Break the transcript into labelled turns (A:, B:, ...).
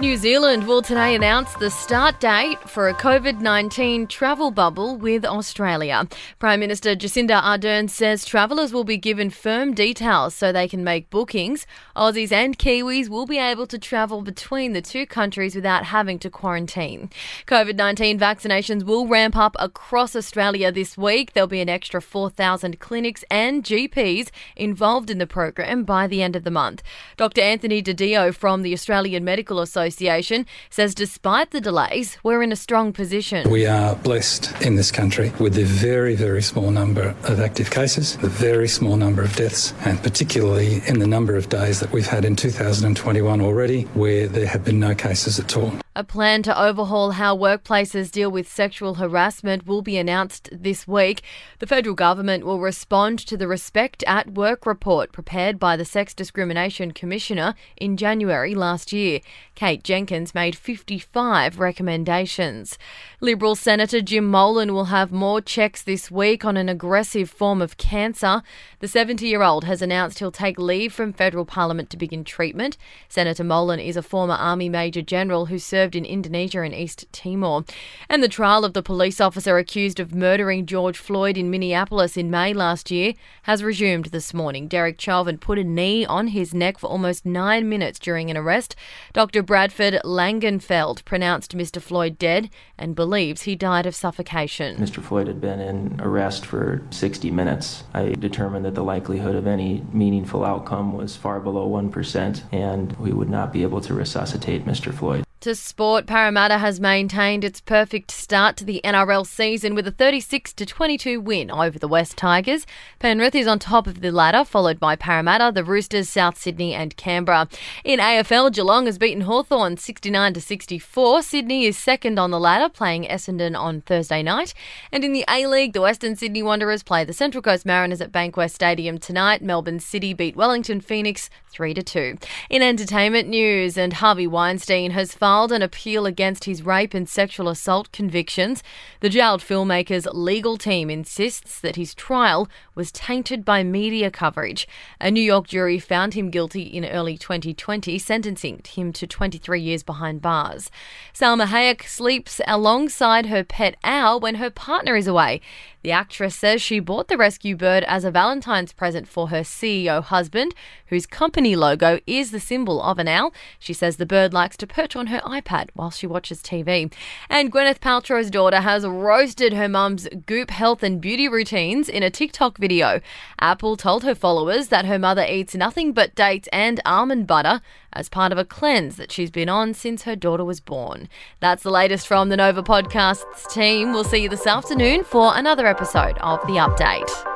A: New Zealand will today announce the start date for a COVID 19 travel bubble with Australia. Prime Minister Jacinda Ardern says travellers will be given firm details so they can make bookings. Aussies and Kiwis will be able to travel between the two countries without having to quarantine. COVID 19 vaccinations will ramp up across Australia this week. There'll be an extra 4,000 clinics and GPs involved in the program by the end of the month. Dr. Anthony Didio from the Australian Medical Association Association says despite the delays, we're in a strong position.
B: We are blessed in this country with the very, very small number of active cases, the very small number of deaths, and particularly in the number of days that we've had in 2021 already where there have been no cases at all.
A: A plan to overhaul how workplaces deal with sexual harassment will be announced this week. The federal government will respond to the Respect at Work report prepared by the Sex Discrimination Commissioner in January last year. Kate Jenkins made 55 recommendations. Liberal Senator Jim Molan will have more checks this week on an aggressive form of cancer. The 70 year old has announced he'll take leave from federal parliament to begin treatment. Senator Molan is a former Army Major General who served served in Indonesia and East Timor. And the trial of the police officer accused of murdering George Floyd in Minneapolis in May last year has resumed this morning. Derek Chauvin put a knee on his neck for almost nine minutes during an arrest. Dr. Bradford Langenfeld pronounced Mr. Floyd dead and believes he died of suffocation.
C: Mr. Floyd had been in arrest for 60 minutes. I determined that the likelihood of any meaningful outcome was far below 1%, and we would not be able to resuscitate Mr. Floyd.
A: To sport, Parramatta has maintained its perfect start to the NRL season with a 36 22 win over the West Tigers. Penrith is on top of the ladder, followed by Parramatta, the Roosters, South Sydney, and Canberra. In AFL, Geelong has beaten Hawthorn 69 64. Sydney is second on the ladder, playing Essendon on Thursday night. And in the A League, the Western Sydney Wanderers play the Central Coast Mariners at Bankwest Stadium tonight. Melbourne City beat Wellington Phoenix 3 2. In entertainment news, and Harvey Weinstein has filed an appeal against his rape and sexual assault convictions. The jailed filmmaker's legal team insists that his trial was tainted by media coverage. A New York jury found him guilty in early 2020, sentencing him to 23 years behind bars. Salma Hayek sleeps alongside her pet owl when her partner is away. The actress says she bought the rescue bird as a Valentine's present for her CEO husband, whose company logo is the symbol of an owl. She says the bird likes to perch on her iPad while she watches TV. And Gwyneth Paltrow's daughter has roasted her mum's goop health and beauty routines in a TikTok video. Apple told her followers that her mother eats nothing but dates and almond butter as part of a cleanse that she's been on since her daughter was born. That's the latest from the Nova Podcasts team. We'll see you this afternoon for another episode of The Update.